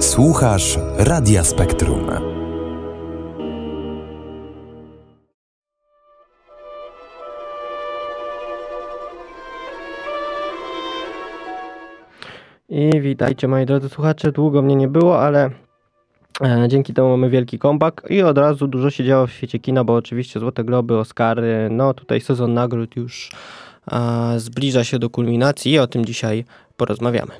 Słuchasz Radia Spektrum. I witajcie moi drodzy słuchacze. Długo mnie nie było, ale e, dzięki temu mamy wielki comeback i od razu dużo się działo w świecie kina, bo oczywiście Złote Globy, Oscary, no tutaj sezon nagród już e, zbliża się do kulminacji i o tym dzisiaj porozmawiamy.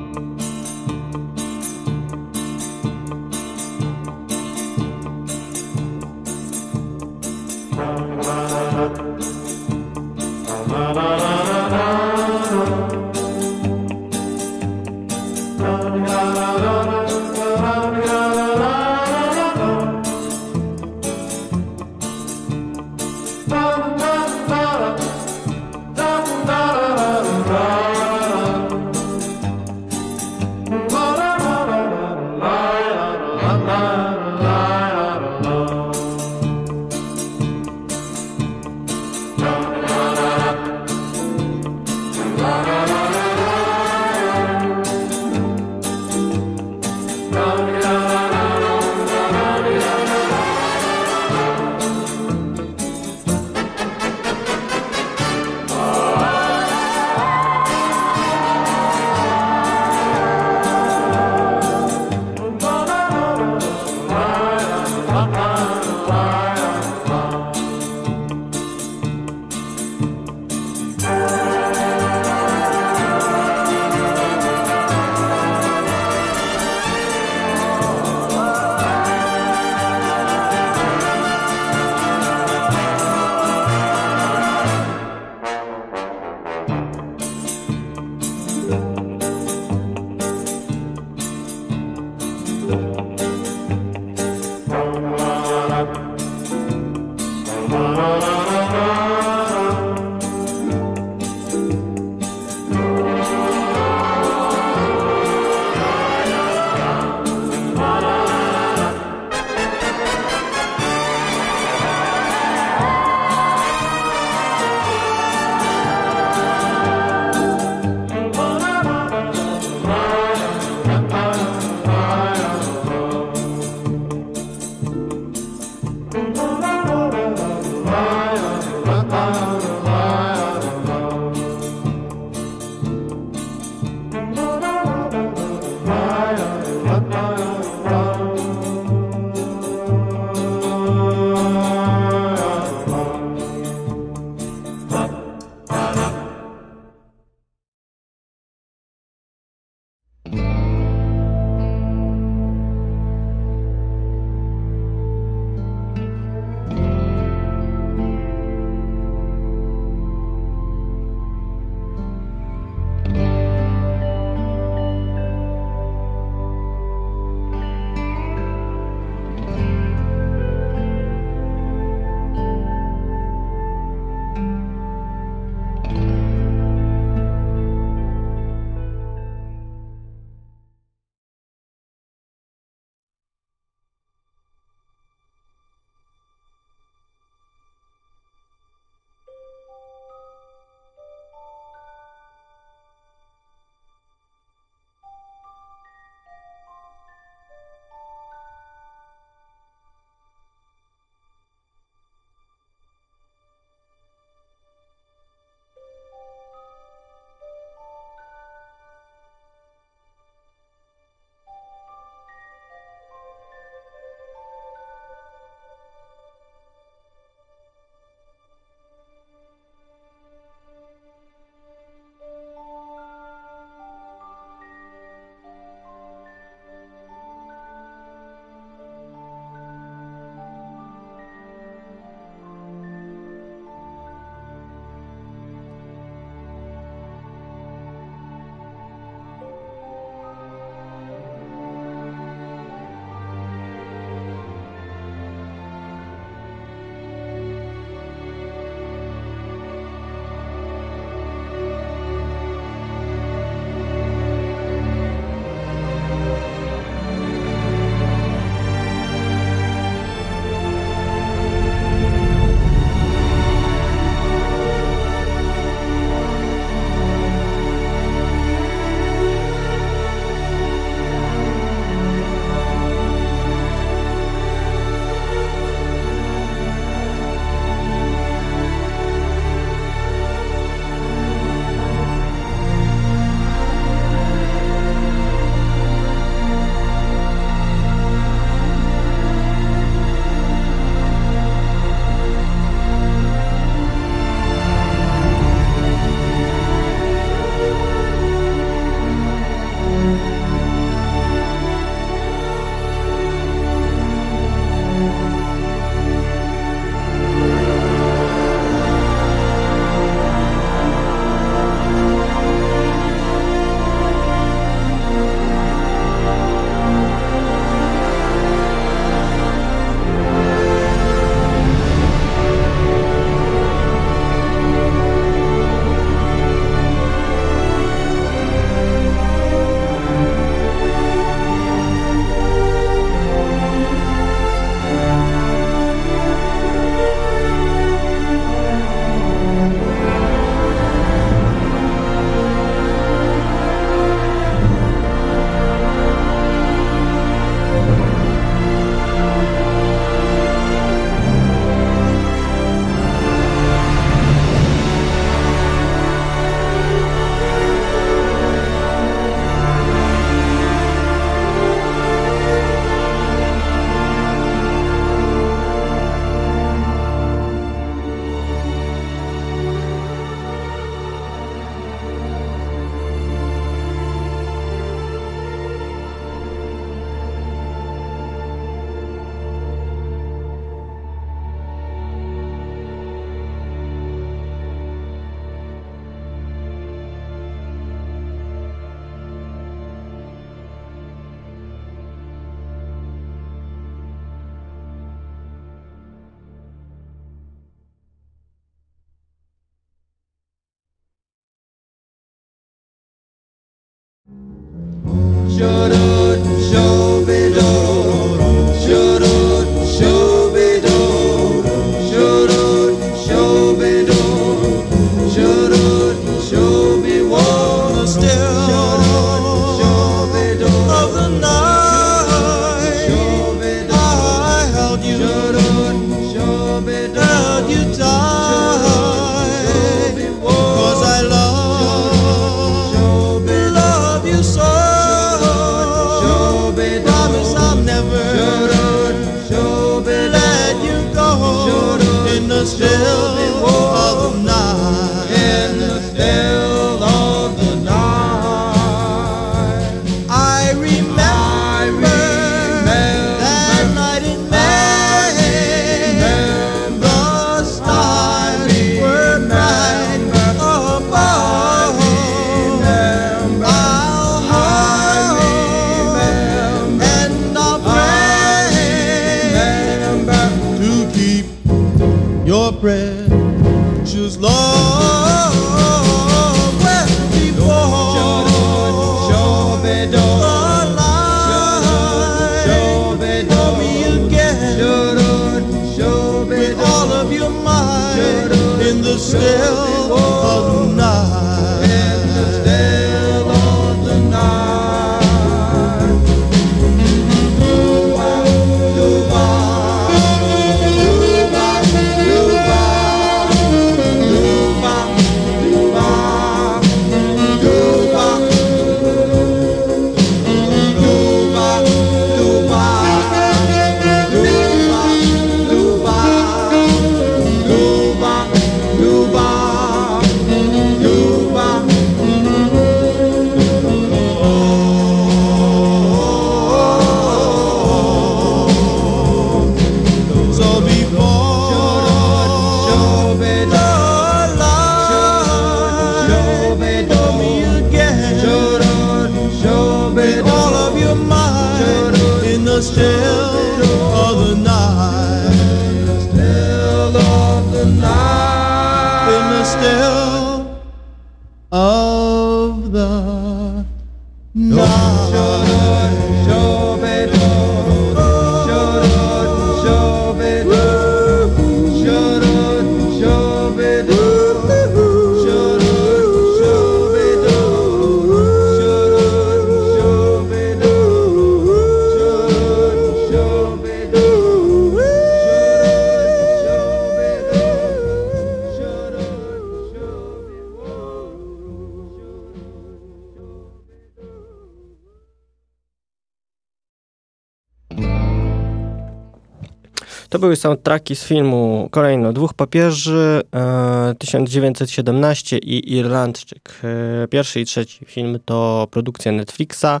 Były soundtracki z filmu kolejno Dwóch papieży, e, 1917 i Irlandczyk. E, pierwszy i trzeci film to produkcja Netflixa,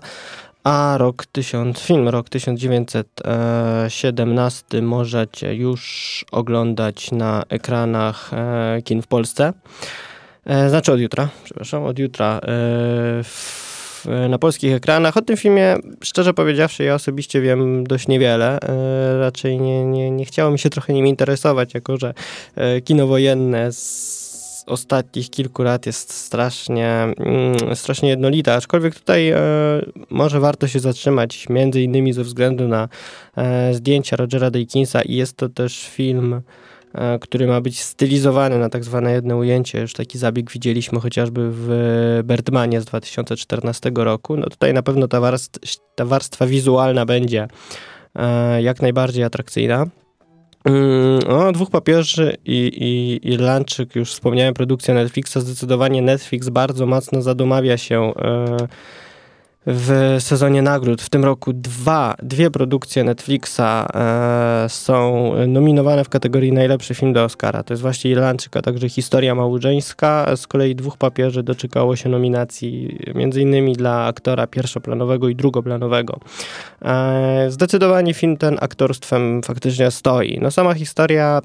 a rok 1000, film rok 1917 możecie już oglądać na ekranach e, kin w Polsce. E, znaczy od jutra, przepraszam, od jutra. E, w na polskich ekranach. O tym filmie, szczerze powiedziawszy, ja osobiście wiem dość niewiele. E, raczej nie, nie, nie chciało mi się trochę nim interesować, jako że e, kino wojenne z ostatnich kilku lat jest strasznie, mm, strasznie jednolite, aczkolwiek tutaj e, może warto się zatrzymać, między innymi ze względu na zdjęcia Rogera Dakinsa i jest to też film E, który ma być stylizowany na tak zwane jedno ujęcie. Już taki zabieg widzieliśmy chociażby w Bertmanie z 2014 roku. No tutaj na pewno ta, warst ta warstwa wizualna będzie e, jak najbardziej atrakcyjna. No, dwóch papieży i, i Irlandczyk, już wspomniałem, produkcja Netflixa. Zdecydowanie Netflix bardzo mocno zadomawia się e, w sezonie nagród. W tym roku dwa, dwie produkcje Netflixa e, są nominowane w kategorii najlepszy film do Oscara. To jest właśnie Irlandczyk, a także Historia małżeńska. Z kolei dwóch papieży doczekało się nominacji innymi dla aktora pierwszoplanowego i drugoplanowego. E, zdecydowanie film ten aktorstwem faktycznie stoi. No sama historia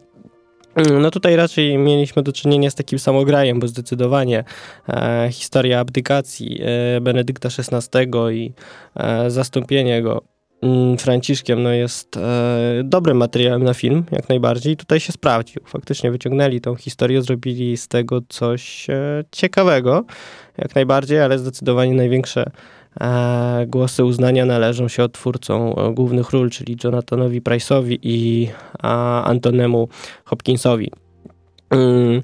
no tutaj raczej mieliśmy do czynienia z takim samograjem, bo zdecydowanie e, historia abdykacji e, Benedykta XVI i e, zastąpienie go mm, Franciszkiem no jest e, dobrym materiałem na film, jak najbardziej. Tutaj się sprawdził. Faktycznie wyciągnęli tą historię, zrobili z tego coś e, ciekawego, jak najbardziej, ale zdecydowanie największe głosy uznania należą się twórcom głównych ról, czyli Jonathanowi Price'owi i Antonemu Hopkinsowi. Mm,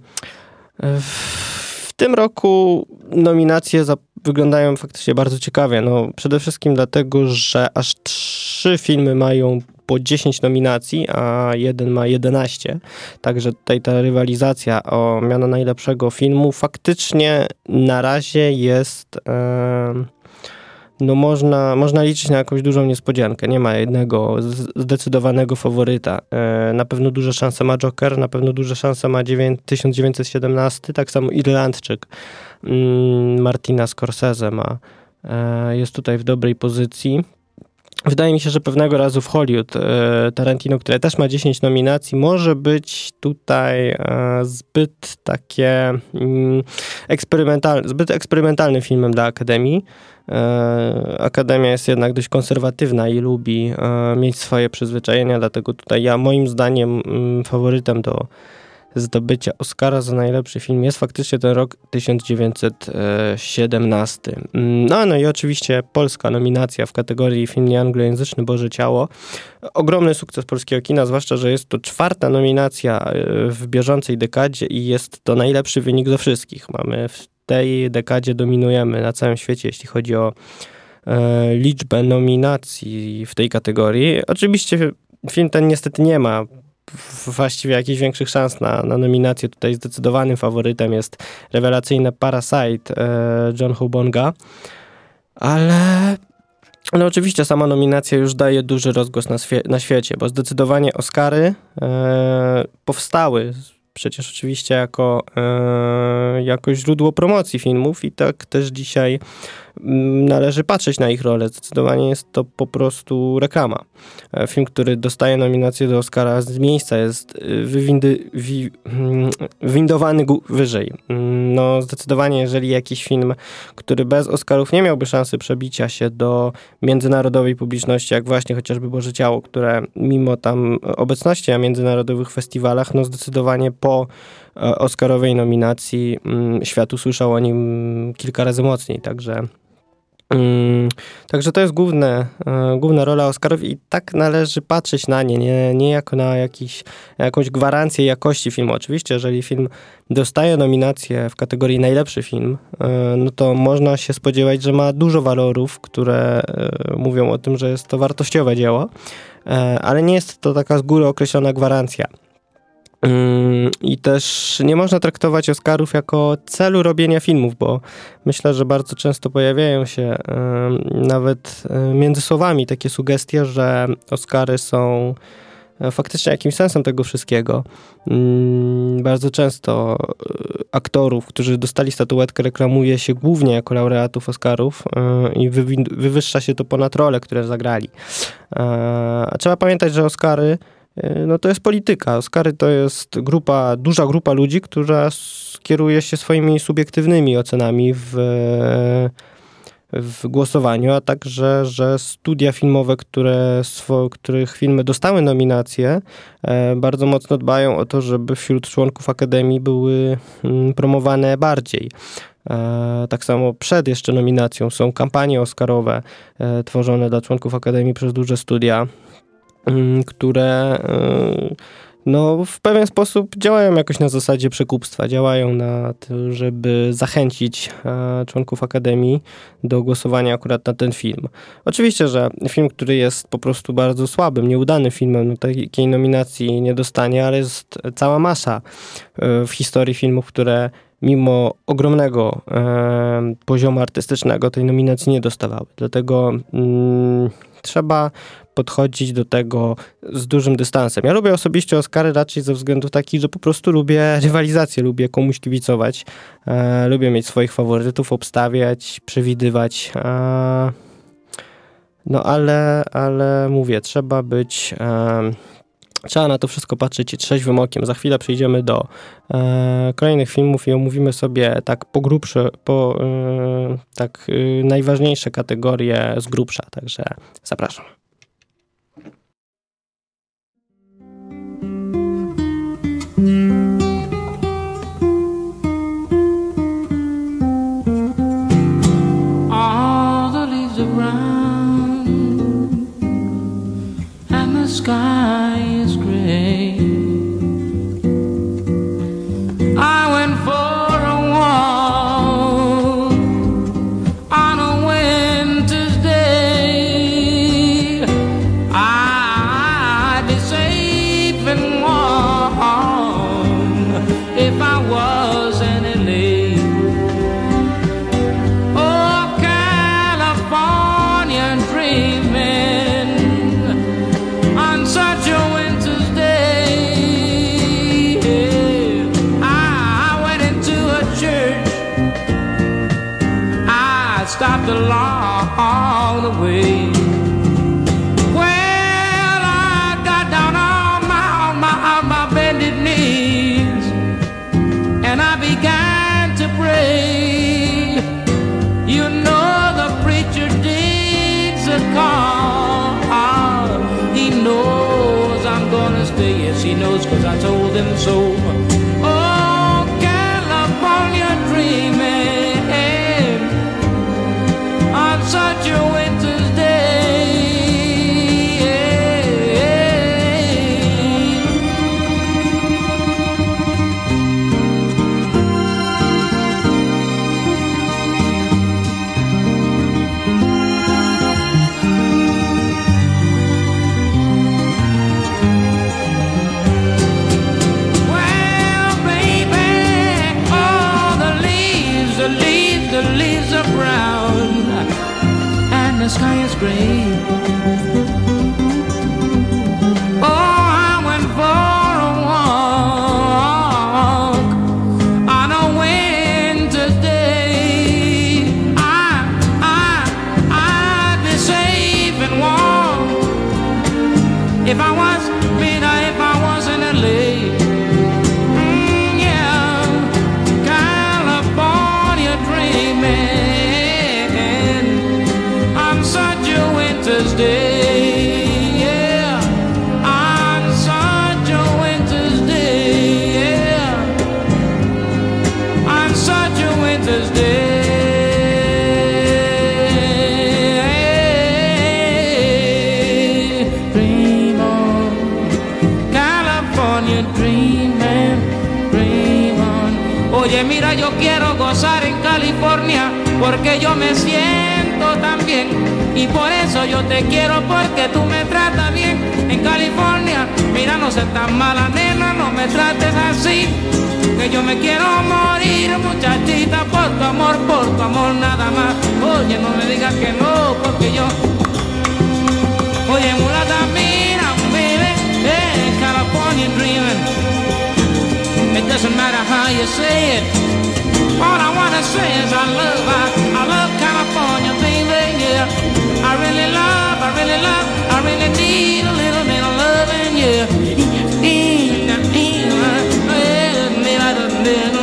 w tym roku nominacje wyglądają faktycznie bardzo ciekawie. No, przede wszystkim dlatego, że aż trzy filmy mają po 10 nominacji, a jeden ma 11. Także tutaj ta rywalizacja o miano najlepszego filmu faktycznie na razie jest. No można, można liczyć na jakąś dużą niespodziankę. Nie ma jednego zdecydowanego faworyta. E, na pewno duże szanse ma Joker, na pewno duże szanse ma 1917, tak samo Irlandczyk mm, Martina Scorsese ma. E, jest tutaj w dobrej pozycji. Wydaje mi się, że pewnego razu w Hollywood e, Tarantino, które też ma 10 nominacji, może być tutaj e, zbyt takie mm, eksperymentalne, zbyt eksperymentalnym filmem dla Akademii. E, Akademia jest jednak dość konserwatywna i lubi mieć swoje przyzwyczajenia, dlatego tutaj ja moim zdaniem mm, faworytem do zdobycia Oscara za najlepszy film jest faktycznie ten rok 1917. No, no i oczywiście polska nominacja w kategorii film nieanglojęzyczny Boże Ciało. Ogromny sukces polskiego kina, zwłaszcza, że jest to czwarta nominacja e, w bieżącej dekadzie i jest to najlepszy wynik ze wszystkich. Mamy w tej dekadzie dominujemy na całym świecie, jeśli chodzi o e, liczbę nominacji w tej kategorii. Oczywiście film ten niestety nie ma właściwie jakichś większych szans na, na nominację. Tutaj zdecydowanym faworytem jest rewelacyjny Parasite e, John Hubonga, ale no oczywiście sama nominacja już daje duży rozgłos na, na świecie, bo zdecydowanie Oscary e, powstały przecież oczywiście jako, e, jako źródło promocji filmów i tak też dzisiaj należy patrzeć na ich rolę. Zdecydowanie jest to po prostu reklama. E, film, który dostaje nominację do Oscara z miejsca jest e, wywindy, wi, mm, wywindowany wyżej. Mm, no zdecydowanie, jeżeli jakiś film, który bez Oscarów nie miałby szansy przebicia się do międzynarodowej publiczności, jak właśnie chociażby Boże Ciało, które mimo tam obecności na międzynarodowych festiwalach, no zdecydowanie po e, Oscarowej nominacji mm, świat usłyszał o nim kilka razy mocniej, także Także to jest główne, e, główna rola Oscarów i tak należy patrzeć na nie, nie, nie jako na jakiś, jakąś gwarancję jakości filmu. Oczywiście, jeżeli film dostaje nominację w kategorii najlepszy film, e, no to można się spodziewać, że ma dużo walorów, które mówią o tym, że jest to wartościowe dzieło, ale nie jest to taka z góry określona gwarancja. I też nie można traktować Oscarów jako celu robienia filmów, bo myślę, że bardzo często pojawiają się nawet między słowami takie sugestie, że Oscary są e, faktycznie jakimś sensem tego wszystkiego. Bardzo często e, aktorów, którzy dostali statuetkę, reklamuje się głównie jako laureatów Oscarów e, i wywyższa się to ponad role, które zagrali. A trzeba pamiętać, że Oscary E, no to jest polityka. Oscary to jest grupa, duża grupa ludzi, która kieruje się swoimi subiektywnymi ocenami w, w głosowaniu, a także, że studia filmowe, które, których filmy dostały nominacje, e, bardzo mocno dbają o to, żeby wśród członków Akademii były mm, promowane bardziej. E, tak samo przed jeszcze nominacją są kampanie oscarowe tworzone dla członków Akademii przez duże studia które y, no, w pewien sposób działają jakoś na zasadzie przekupstwa, działają na to, żeby zachęcić e, członków Akademii do głosowania akurat na ten film. Oczywiście, że film, który jest po prostu bardzo słabym, nieudanym filmem, no, takiej nominacji nie dostanie, ale jest cała masa e, w historii filmów, które mimo ogromnego e, poziomu artystycznego tej nominacji nie dostawały. Dlatego mm, trzeba podchodzić do tego z dużym dystansem. Ja lubię osobiście Oscary raczej ze względu takich, że po prostu lubię rywalizację, lubię komuś kibicować, e, lubię mieć swoich faworytów, obstawiać, przewidywać. E, no ale, ale mówię, trzeba być... Trzeba na to wszystko patrzeć trzeźwym okiem. Za chwilę przejdziemy do e, kolejnych filmów i omówimy sobie tak po grubsze, po e, tak e, najważniejsze kategorie z grubsza. Także zapraszam. Sky is gray. Mira, yo quiero gozar en California porque yo me siento tan bien. Y por eso yo te quiero porque tú me tratas bien en California. Mira, no seas tan mala, nena, no me trates así. Que yo me quiero morir, muchachita, por tu amor, por tu amor nada más. Oye, no me digas que no, porque yo Oye, mulata, mira, baby, hey, California dreaming. It doesn't matter how you say it. All I wanna say is I love, I, I love California, baby, yeah. I really love, I really love, I really need a little bit of loving, yeah. Oh.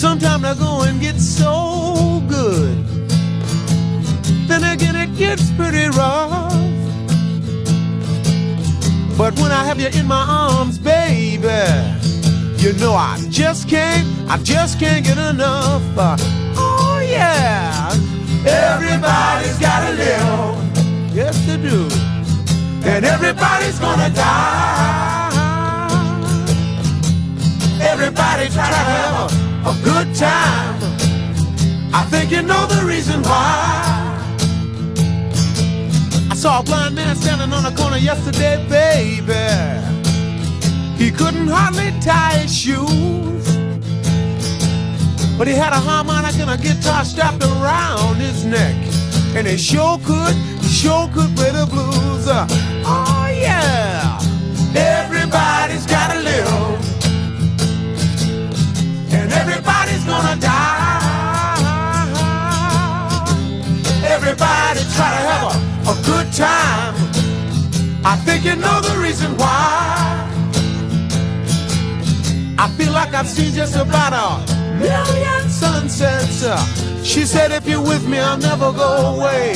Sometimes I go and get so good. Then again, it gets pretty rough. But when I have you in my arms, baby, you know I just can't, I just can't get enough. Uh, oh yeah, everybody's gotta live. Yes, they do. And everybody's gonna die. Everybody try to have a, a good time. I think you know the reason why. I saw a blind man standing on a corner yesterday, baby. He couldn't hardly tie his shoes. But he had a harmonica and a guitar strapped around his neck. And he sure could, sure could play the blues. Uh, oh yeah, everybody's gonna die. Everybody try to have a, a good time. I think you know the reason why. I feel like I've seen just about a million sunsets. She said, if you're with me, I'll never go away.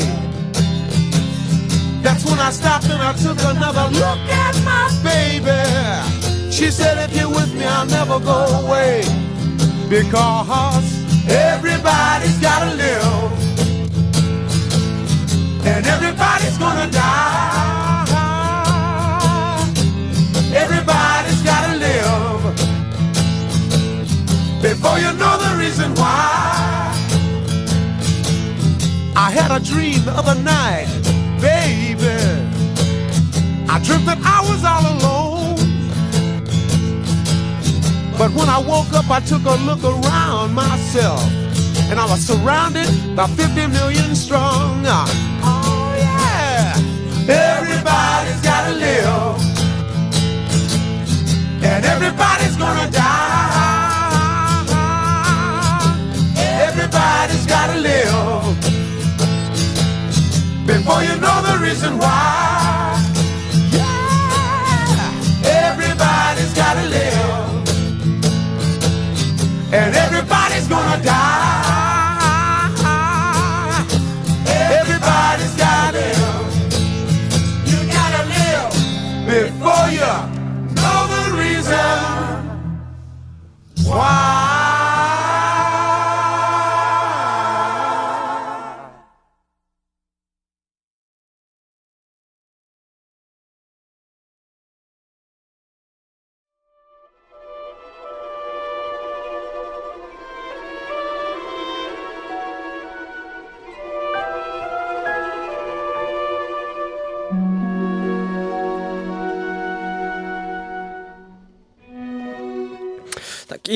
That's when I stopped and I took another look at my baby. She said, if you're with me, I'll never go away. Because everybody's gotta live. And everybody's gonna die. Everybody's gotta live. Before you know the reason why. I had a dream the other night, baby. I dreamt that I was all alone. But when I woke up, I took a look around myself. And I was surrounded by 50 million strong. Oh, yeah. Everybody's gotta live. And everybody's gonna die. Everybody's gotta live. Before you know the reason why. And everybody's gonna die. Everybody's gotta live. You gotta live before you know the reason why.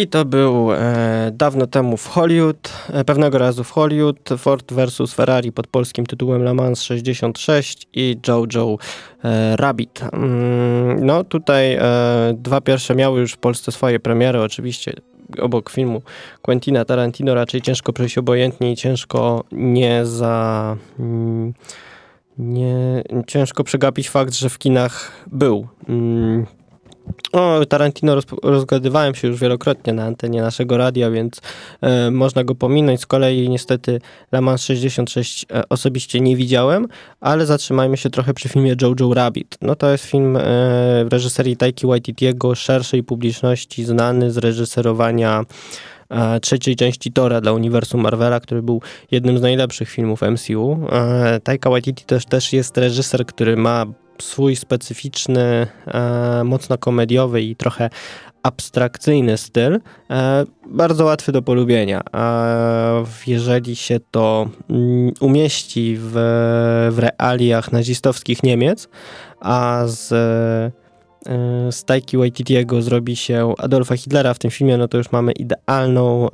I to był e, dawno temu w Hollywood, e, pewnego razu w Hollywood, Ford versus Ferrari pod polskim tytułem Le Mans 66 i Jojo e, Rabbit. Mm, no tutaj e, dwa pierwsze miały już w Polsce swoje premiery, oczywiście obok filmu Quentina Tarantino raczej ciężko przejść obojętnie i ciężko nie za... Mm, nie, ciężko przegapić fakt, że w kinach był. Mm, o Tarantino roz, rozgadywałem się już wielokrotnie na antenie naszego radia, więc e, można go pominąć. Z kolei niestety Le Mans 66 e, osobiście nie widziałem, ale zatrzymajmy się trochę przy filmie Jojo Rabbit. No to jest film e, w reżyserii Taiki Waititiego, szerszej publiczności znany z reżyserowania e, trzeciej części Tora dla uniwersum Marvela, który był jednym z najlepszych filmów MCU. E, Taika Waititi też, też jest reżyser, który ma swój specyficzny, e, mocno komediowy i trochę abstrakcyjny styl, e, bardzo łatwy do polubienia. E, jeżeli się to mm, umieści w, w realiach nazistowskich Niemiec, a z z Taiki Waititiego zrobi się Adolfa Hitlera w tym filmie, no to już mamy idealną,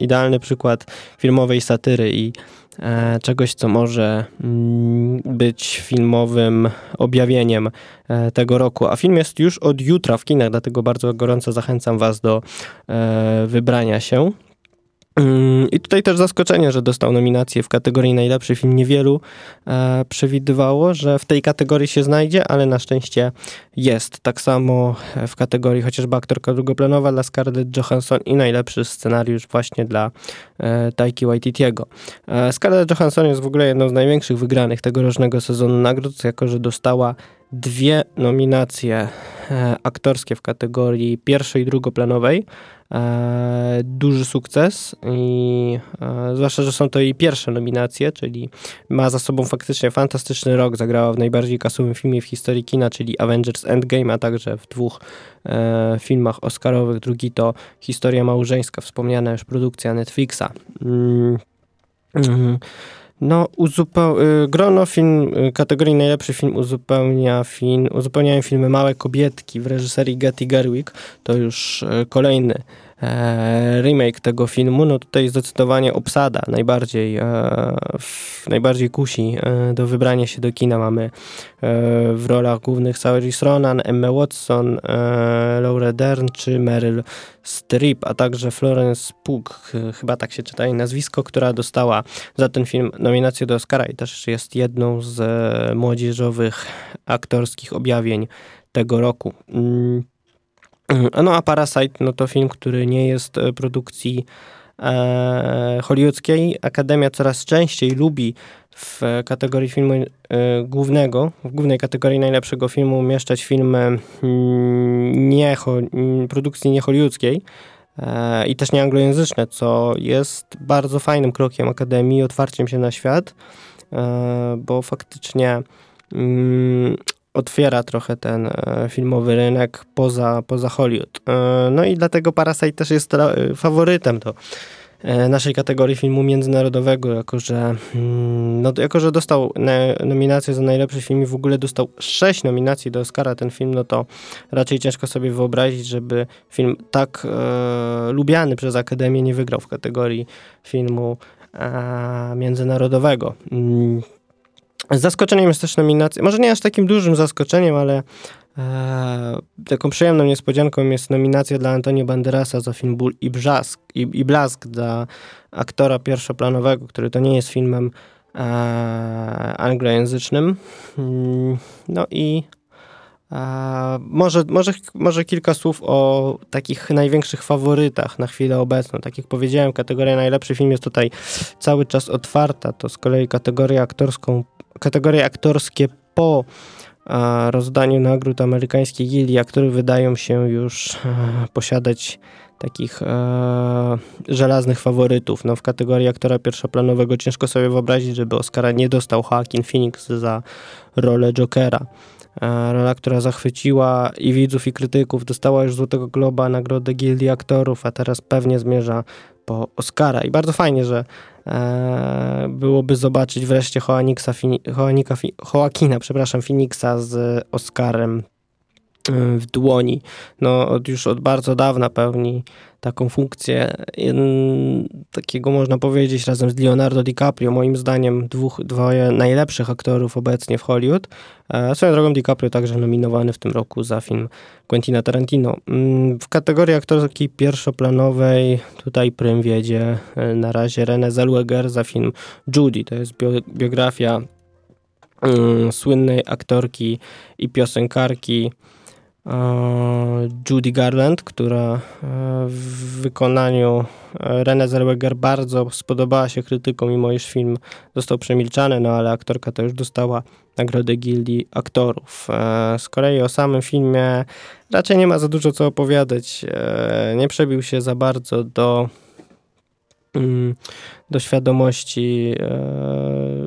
idealny przykład filmowej satyry i czegoś, co może mm, być filmowym objawieniem e, tego roku. A film jest już od jutra w kinach, dlatego bardzo gorąco zachęcam Was do e, wybrania się. Mm, I tutaj też zaskoczenie, że dostał nominację w kategorii najlepszy film. Niewielu e, przewidywało, że w tej kategorii się znajdzie, ale na szczęście jest. Tak samo w kategorii chociażby aktorka drugoplanowa dla Scarlett Johansson i najlepszy scenariusz właśnie dla e, Taiki Waititiego. E, Scarlett Johansson jest w ogóle jedną z największych wygranych tegorocznego sezonu nagród, jako że dostała dwie nominacje e, aktorskie w kategorii pierwszej i drugoplanowej. E, duży sukces i e, zwłaszcza, że są to jej pierwsze nominacje, czyli ma za sobą faktycznie fantastyczny rok. Zagrała w najbardziej kasowym filmie w historii kina, czyli Avengers Endgame, a także w dwóch filmach oscarowych. Drugi to Historia małżeńska, wspomniana już produkcja Netflixa. Mm. Mm. No, uzupeł... Y, grono film y, kategorii najlepszy film uzupełnia film, uzupełniają filmy Małe Kobietki w reżyserii Getty Gerwig. To już y, kolejny remake tego filmu, no tutaj zdecydowanie obsada najbardziej, e, najbardziej kusi e, do wybrania się do kina. Mamy w rolach głównych Saoirse Ronan, Emma Watson, Laura Dern czy Meryl Streep, a także Florence Pugh, chyba tak się czyta jej nazwisko, która dostała za ten film nominację do Oscara i też jest jedną z młodzieżowych aktorskich objawień tego roku. Mm, no a Parasite, no to film, który nie jest e, produkcji e, hollywoodzkiej. Akademia coraz częściej lubi w kategorii filmu e, głównego, w głównej kategorii najlepszego filmu umieszczać filmy mm, nie, mm, produkcji nie hollywoodzkiej e, i też nie anglojęzyczne, co jest bardzo fajnym krokiem Akademii, otwarciem się na świat, e, bo faktycznie mm, otwiera trochę ten e, filmowy rynek poza, poza Hollywood. E, no i dlatego Parasite też jest e, faworytem do naszej kategorii filmu międzynarodowego, jako że, mm, no, jako że dostał nominację za najlepszy film i w ogóle dostał sześć nominacji do Oscara ten film, no to raczej ciężko sobie wyobrazić, żeby film tak e, lubiany przez Akademię nie wygrał w kategorii filmu e, międzynarodowego. Zaskoczeniem jest też nominacja, może nie aż takim dużym zaskoczeniem, ale e, taką przyjemną niespodzianką jest nominacja dla Antonio Banderasa za film Ból i, Brzask, i, i Blask dla aktora pierwszoplanowego, który to nie jest filmem e, anglojęzycznym. Mm, no i e, może, może, może kilka słów o takich największych faworytach na chwilę obecną. Tak jak powiedziałem, kategoria najlepszy film jest tutaj cały czas otwarta. To z kolei kategoria aktorską kategorie aktorskie po rozdaniu nagród amerykańskiej gildii aktorzy wydają się już e, posiadać takich e, żelaznych faworytów. No, w kategorii aktora pierwszoplanowego ciężko sobie wyobrazić, żeby Oscara nie dostał Joaquin Phoenix za rolę Jokera. E, rola, która zachwyciła i widzów, i krytyków. Dostała już Złotego Globa, nagrodę Gildii Aktorów, a teraz pewnie zmierza po Oscara. I bardzo fajnie, że e, byłoby zobaczyć wreszcie Joanika, Joaquina, przepraszam, Phoenixa z Oscarem w dłoni. No, od, już od bardzo dawna pełni taką funkcję takiego można powiedzieć razem z Leonardo DiCaprio, moim zdaniem dwóch, dwoje najlepszych aktorów obecnie w Hollywood. E, swoją drogą DiCaprio także nominowany w tym roku za film Quentina Tarantino. Mm, w kategorii aktorki pierwszoplanowej tutaj prym wiedzie e, na razie Renée Zellweger za film Judy. To jest biografia mm, słynnej aktorki i piosenkarki Judy Garland, która e, w wykonaniu e, Renée Zellweger bardzo spodobała się krytykom, mimo iż film został przemilczany, no ale aktorka to już dostała nagrodę Gildii Aktorów. E, z kolei o samym filmie raczej nie ma za dużo co opowiadać. Nie przebił się za bardzo do mm, do świadomości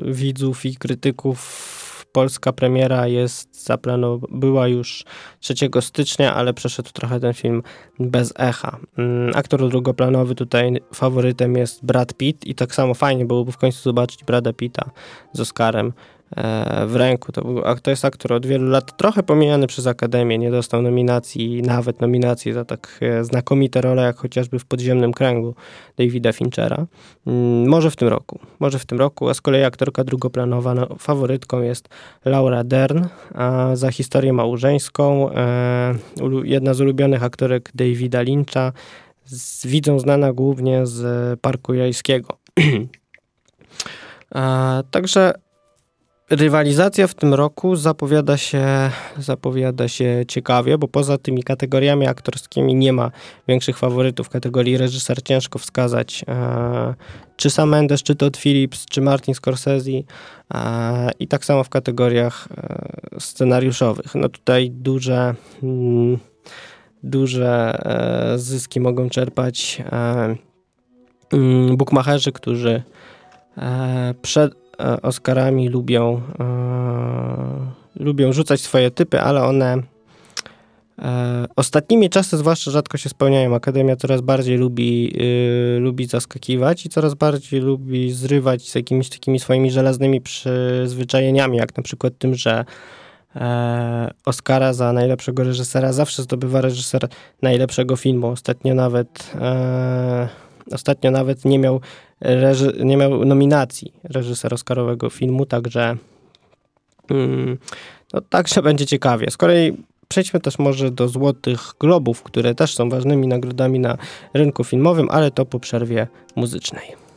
widzów i krytyków polska premiera jest zaplanowana, była już 3 stycznia, ale przeszedł trochę ten film bez echa. Mm, aktor drugoplanowy tutaj faworytem jest Brad Pitt i tak samo fajnie byłoby w końcu zobaczyć Brada Pitta z Oscarem w ręku. To, był, to jest aktor od wielu lat trochę pomijany przez Akademię, nie dostał nominacji, nawet nominacji za tak e, znakomite role, jak chociażby w Podziemnym Kręgu Davida Finchera. Mm, może w tym roku, może w tym roku, a z kolei aktorka drugoplanowa no, faworytką jest Laura Dern a za historię małżeńską, e, jedna z ulubionych aktorek Davida Lyncha, z, widzą znana głównie z Parku Jajskiego. Także rywalizacja w tym roku zapowiada się, zapowiada się ciekawie, bo poza tymi kategoriami aktorskimi nie ma większych faworytów. W kategorii reżyser ciężko wskazać e, czy Sam Mendes, czy Todd Phillips, czy Martin Scorsese e, i tak samo w kategoriach e, scenariuszowych. No tutaj duże, mm, duże e, zyski mogą czerpać e, mm, bukmacherzy, którzy e, przed Oscarami lubią, e, lubią rzucać swoje typy, ale one e, ostatnimi czasy zwłaszcza rzadko się spełniają. Akademia coraz bardziej lubi, lubi zaskakiwać i coraz bardziej lubi zrywać z jakimiś takimi swoimi żelaznymi przyzwyczajeniami, jak na przykład tym, że Oscara za najlepszego reżysera zawsze zdobywa reżyser najlepszego filmu. Ostatnio nawet ostatnio nawet nie miał reży- nie miał nominacji reżyser Oscarowego filmu, także mm, no, także będzie ciekawie. Z kolei przejdźmy też może do Złotych Globów, które też są ważnymi nagrodami na rynku filmowym, ale to po przerwie muzycznej.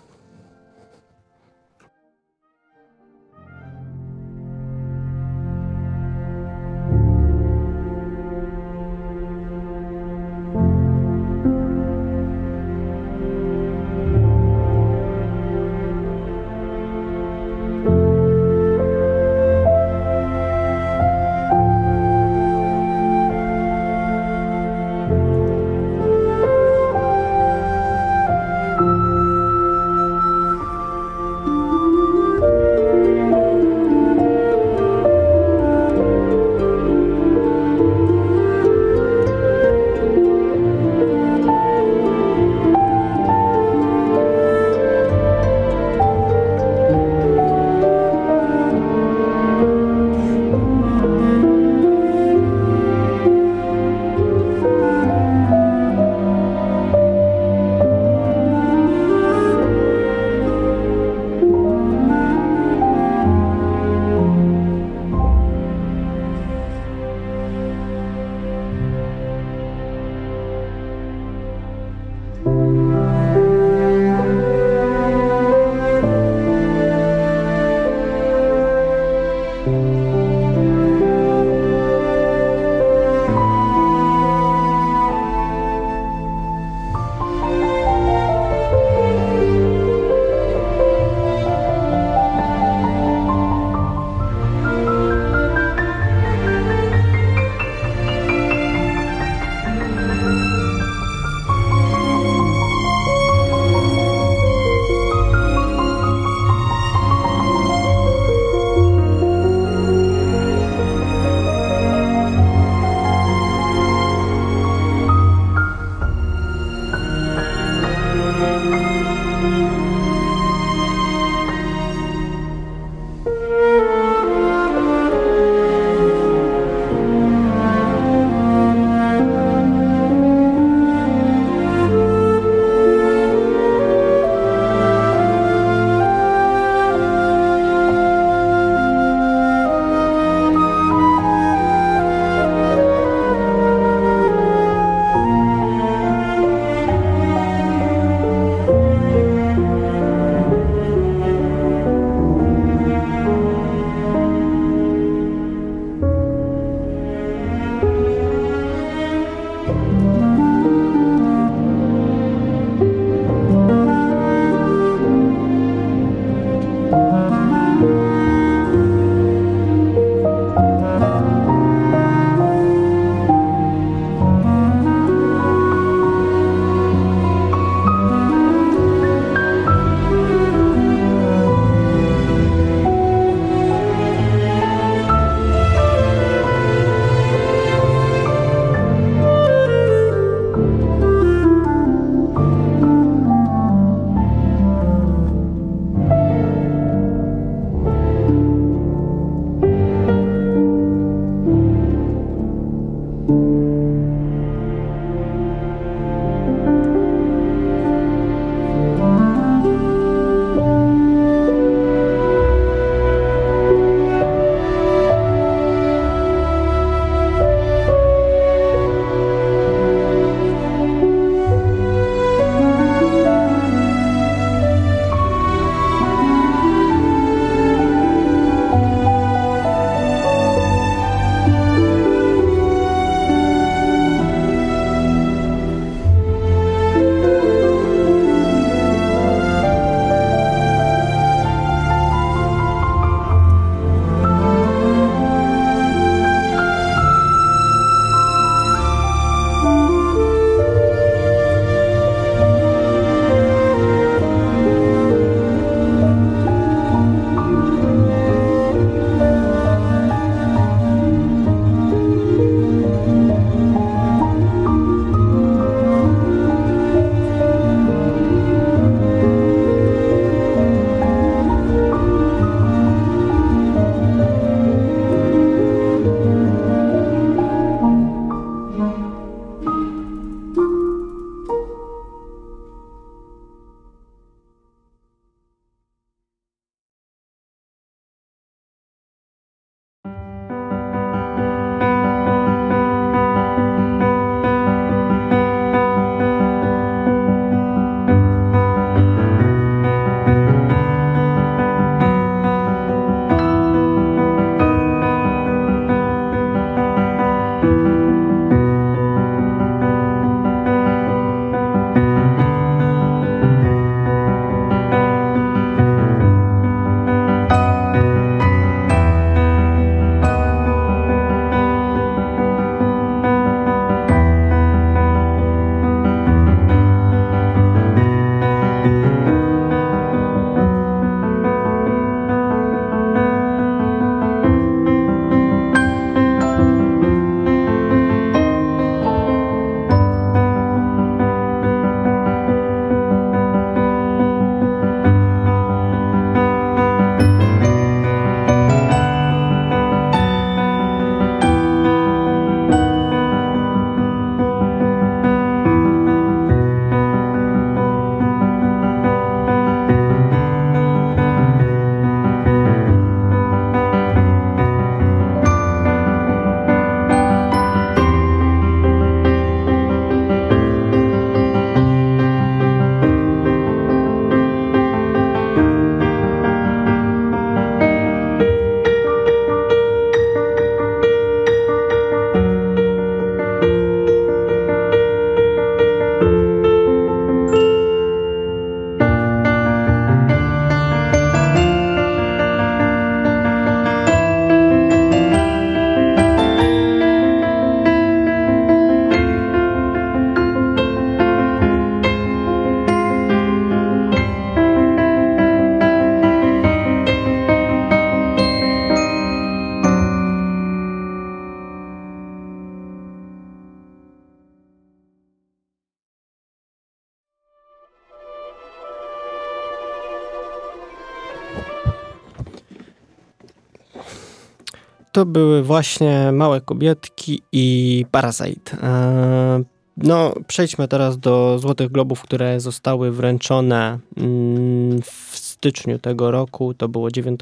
To były właśnie Małe Kobietki i Parasite. E, no, przejdźmy teraz do Złotych Globów, które zostały wręczone mm, w styczniu tego roku. To było 9,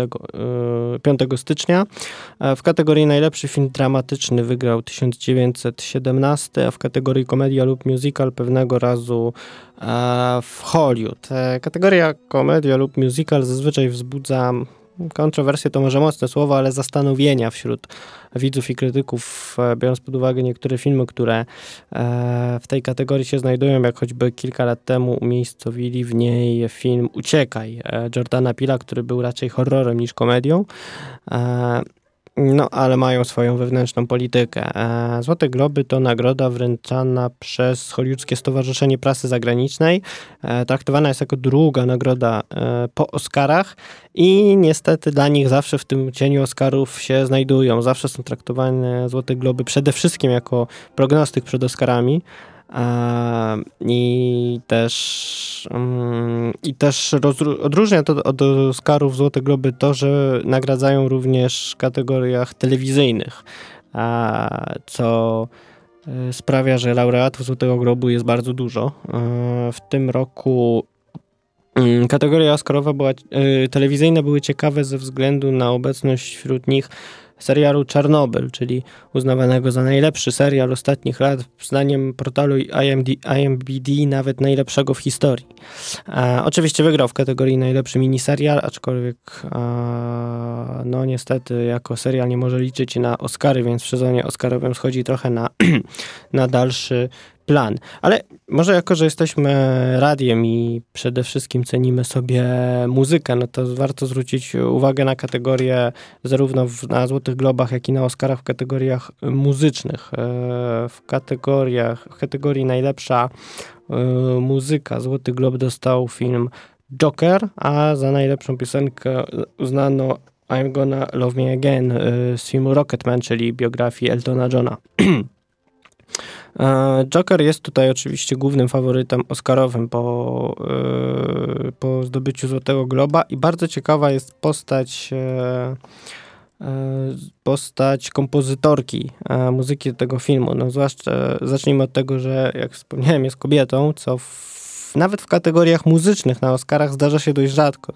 5 e, stycznia. E, w kategorii najlepszy film dramatyczny wygrał 1917, a w kategorii komedia lub musical pewnego razu w Hollywood. Kategoria komedia lub musical zazwyczaj wzbudza kontrowersje to może mocne słowo, ale zastanowienia wśród widzów i krytyków, e, biorąc pod uwagę niektóre filmy, które e, w tej kategorii się znajdują, jak choćby kilka lat temu umiejscowili w niej film Uciekaj e, Jordana Pila, który był raczej horrorem niż komedią. No, ale mają swoją wewnętrzną politykę. E, Złote Globy to nagroda wręczana przez Hollywoodzkie Stowarzyszenie Prasy Zagranicznej. E, traktowana jest jako druga nagroda e, po Oscarach i niestety dla nich zawsze w tym cieniu Oscarów się znajdują. Zawsze są traktowane Złote Globy przede wszystkim jako prognostyk przed Oscarami. I też, mm, i też odróżnia to od Oscarów Złote Globy to, że nagradzają również w kategoriach telewizyjnych, co e, sprawia, że laureatów Złotego Globu jest bardzo dużo. E, w tym roku mm, kategoria Oscarowa była, e, telewizyjne były ciekawe ze względu na obecność wśród nich serialu Czarnobyl, czyli uznawanego za najlepszy serial ostatnich lat, zdaniem portalu IMD, IMBD nawet najlepszego w historii. E, oczywiście wygrał w kategorii najlepszy miniserial, aczkolwiek e, no niestety jako serial nie może liczyć na Oscary, więc w sezonie Oscarowym schodzi trochę na, na dalszy plan. Ale może jako, że jesteśmy radiem i przede wszystkim cenimy sobie muzykę, no to warto zwrócić uwagę na kategorie zarówno na Złotych Globach, jak i na Oscarach w kategoriach muzycznych. E, w kategoriach, w kategorii najlepsza e, muzyka Złoty Glob dostał film Joker, a za najlepszą piosenkę uznano I'm Gonna Love Me Again e, z filmu Rocketman, czyli biografii Eltona Johna. E, Joker jest tutaj oczywiście głównym faworytem Oscarowym po, e, po zdobyciu Złotego Globa i bardzo ciekawa jest postać e, postać kompozytorki muzyki do tego filmu. No zwłaszcza zacznijmy od tego, że jak wspomniałem jest kobietą, co w nawet w kategoriach muzycznych na Oscarach zdarza się dość rzadko.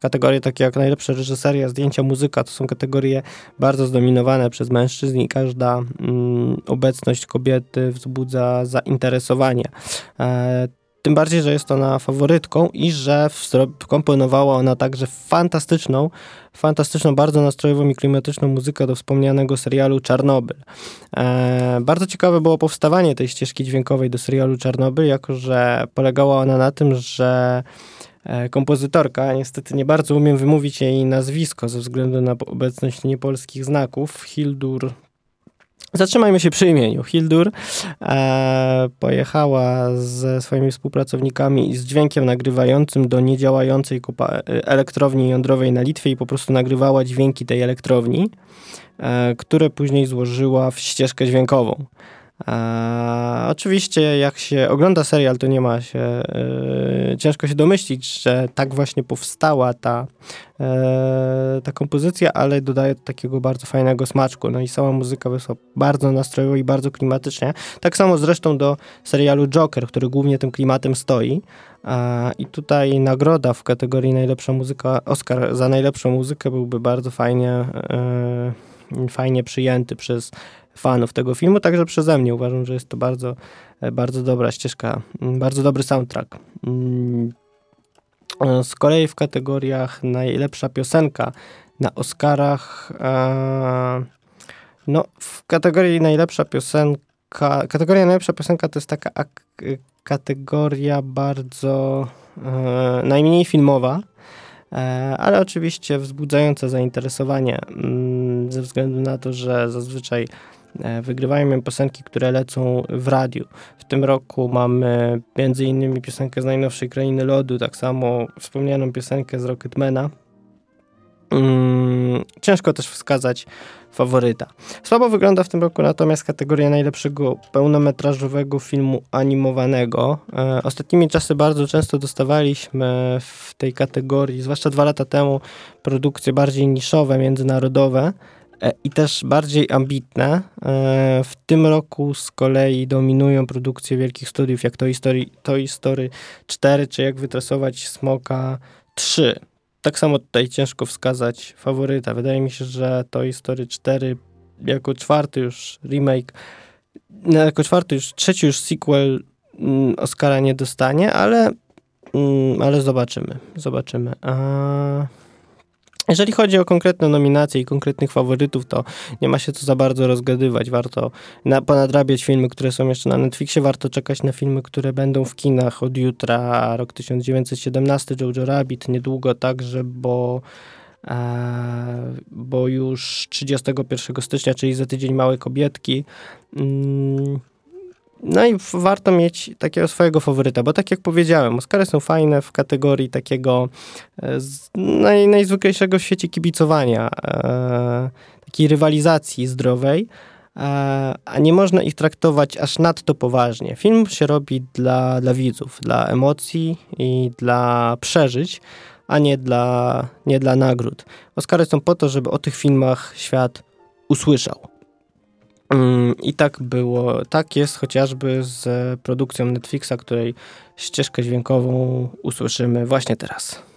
Kategorie takie jak najlepsza reżyseria, zdjęcia, muzyka to są kategorie bardzo zdominowane przez mężczyzn i każda mm, obecność kobiety wzbudza zainteresowanie. E, tym bardziej, że jest ona faworytką i że komponowała ona także fantastyczną, fantastyczną, bardzo nastrojową i klimatyczną muzykę do wspomnianego serialu Czarnobyl. E, bardzo ciekawe było powstawanie tej ścieżki dźwiękowej do serialu Czarnobyl, jako że polegała ona na tym, że e, kompozytorka, niestety nie bardzo umiem wymówić jej nazwisko ze względu na obecność niepolskich znaków, Hildur Zatrzymajmy się przy imieniu. Hildur e, pojechała ze swoimi współpracownikami i z dźwiękiem nagrywającym do niedziałającej elektrowni jądrowej na Litwie i po prostu nagrywała dźwięki tej elektrowni, e, które później złożyła w ścieżkę dźwiękową. A, oczywiście, jak się ogląda serial, to nie ma się. E, ciężko się domyślić, że tak właśnie powstała ta, e, ta kompozycja, ale dodaje takiego bardzo fajnego smaczku. No i sama muzyka wyszła bardzo nastrojowa i bardzo klimatycznie. Tak samo zresztą do serialu Joker, który głównie tym klimatem stoi. I tutaj nagroda w kategorii najlepsza muzyka, Oscar za najlepszą muzykę byłby bardzo fajnie, e, fajnie przyjęty przez fanów tego filmu, także przeze mnie uważam, że jest to bardzo, e, bardzo dobra ścieżka, mm, bardzo dobry soundtrack. Mm, e, z kolei w kategoriach najlepsza piosenka na Oscarach, e, no w kategorii najlepsza piosenka, kategoria najlepsza piosenka to jest taka kategoria bardzo najmniej filmowa, ale oczywiście wzbudzająca zainteresowanie mm, ze względu na to, że zazwyczaj wygrywają ją piosenki, które lecą w radiu. W tym roku mamy między innymi piosenkę z najnowszej Krainy Lodu, tak samo wspomnianą piosenkę z Rocketmana. Mm, ciężko też wskazać faworyta. Słabo wygląda w tym roku natomiast kategoria najlepszego pełnometrażowego filmu animowanego. E, ostatnimi czasy bardzo często dostawaliśmy w tej kategorii, zwłaszcza dwa lata temu, produkcje bardziej niszowe, międzynarodowe e, i też bardziej ambitne. E, w tym roku z kolei dominują produkcje wielkich studiów, jak Toy Story, Toy Story 4, czy jak wytresować Smoka 3 tak samo tutaj ciężko wskazać faworyta. Wydaje mi się, że Toy Story 4 jako czwarty już remake, no, jako czwarty już, trzeci już sequel mm, Oscara nie dostanie, ale, mm, ale zobaczymy, zobaczymy. A... Jeżeli chodzi o konkretne nominacje i konkretnych faworytów, to nie ma się co za bardzo rozgadywać. Warto na, ponadrabiać filmy, które są jeszcze na Netflixie. Warto czekać na filmy, które będą w kinach od jutra. Rok 1917, Jojo Rabbit, niedługo także, bo e, bo już 31 stycznia, czyli za tydzień Małe Kobietki. No i warto mieć takiego swojego faworyta, bo tak jak powiedziałem, Oscary są fajne w kategorii takiego e, naj, najzwyklejszego w świecie kibicowania, e, takiej rywalizacji zdrowej, e, a nie można ich traktować aż nadto poważnie. Film się robi dla, dla widzów, dla emocji i dla przeżyć, a nie dla, nie dla nagród. Oscary są po to, żeby o tych filmach świat usłyszał. I tak było, tak jest chociażby z produkcją Netflixa, której ścieżkę dźwiękową usłyszymy właśnie teraz.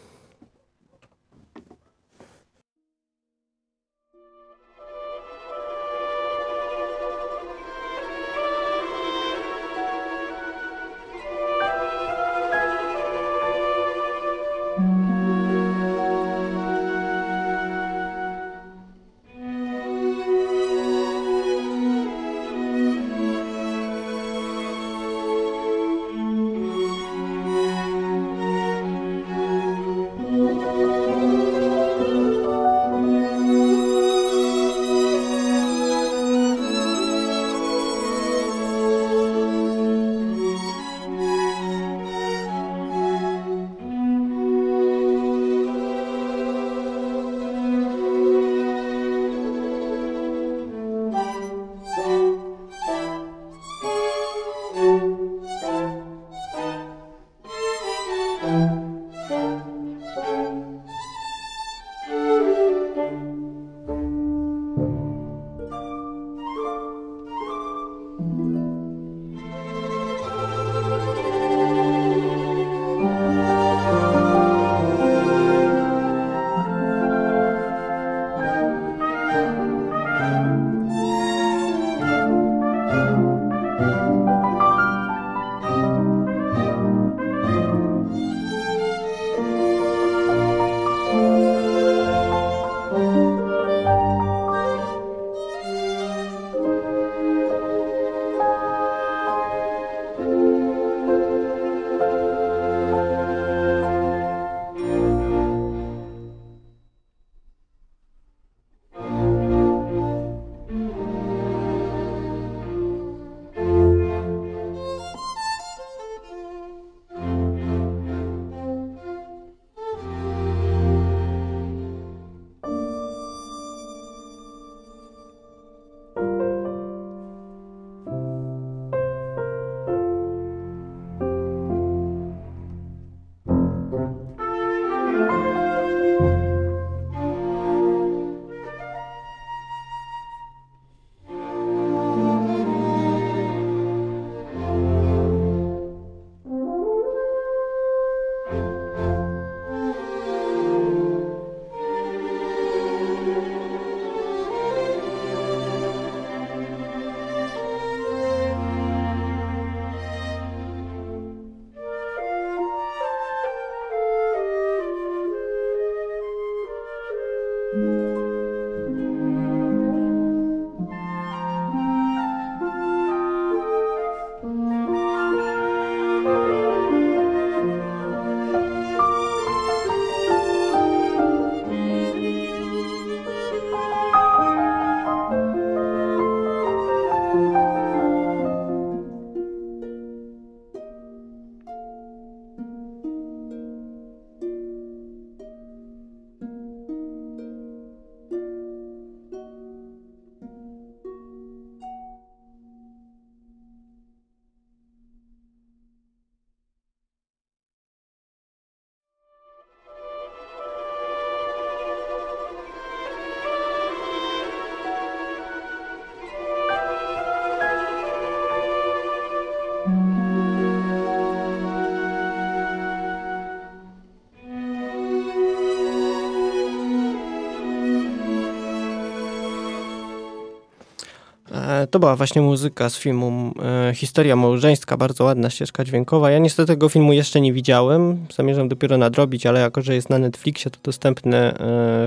To była właśnie muzyka z filmu e, Historia małżeńska, bardzo ładna ścieżka dźwiękowa. Ja niestety tego filmu jeszcze nie widziałem, zamierzam dopiero nadrobić, ale jako, że jest na Netflixie, to dostępny e,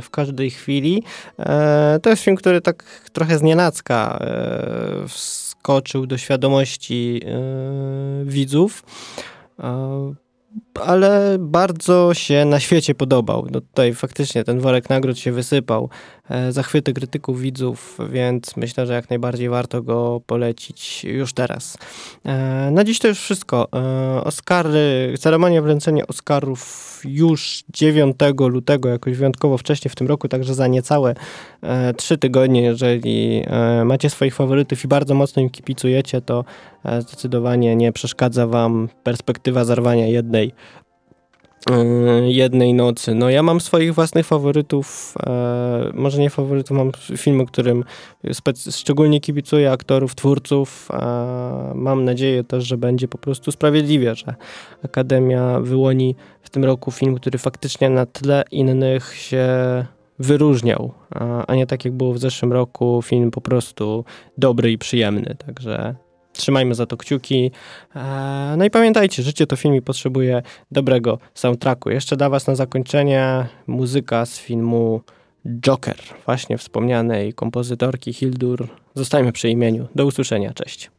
w każdej chwili. To jest film, który tak trochę znienacka wskoczył do świadomości widzów ale bardzo się na świecie podobał. No tutaj faktycznie ten worek nagród się wysypał. E, zachwyty krytyków, widzów, więc myślę, że jak najbardziej warto go polecić już teraz. E, na dziś to już wszystko. E, Oscary, ceremonia wręczenia Oscarów już 9 lutego, jakoś wyjątkowo wcześnie w tym roku, także za niecałe trzy tygodnie. Jeżeli macie swoich faworytów i bardzo mocno im kipicujecie, to zdecydowanie nie przeszkadza wam perspektywa zarwania jednej E, jednej nocy. No ja mam swoich własnych faworytów, e, może nie faworytów, mam filmy, którym szczególnie kibicuję aktorów, twórców. E, mam nadzieję też, że będzie po prostu sprawiedliwie, że Akademia wyłoni w tym roku film, który faktycznie na tle innych się wyróżniał, a nie tak jak było w zeszłym roku, film po prostu dobry i przyjemny. Także Trzymajmy za to kciuki. No i pamiętajcie, życie to film i potrzebuje dobrego soundtracku. Jeszcze dla Was na zakończenie muzyka z filmu Joker, właśnie wspomnianej kompozytorki Hildur. Zostajmy przy imieniu. Do usłyszenia, cześć.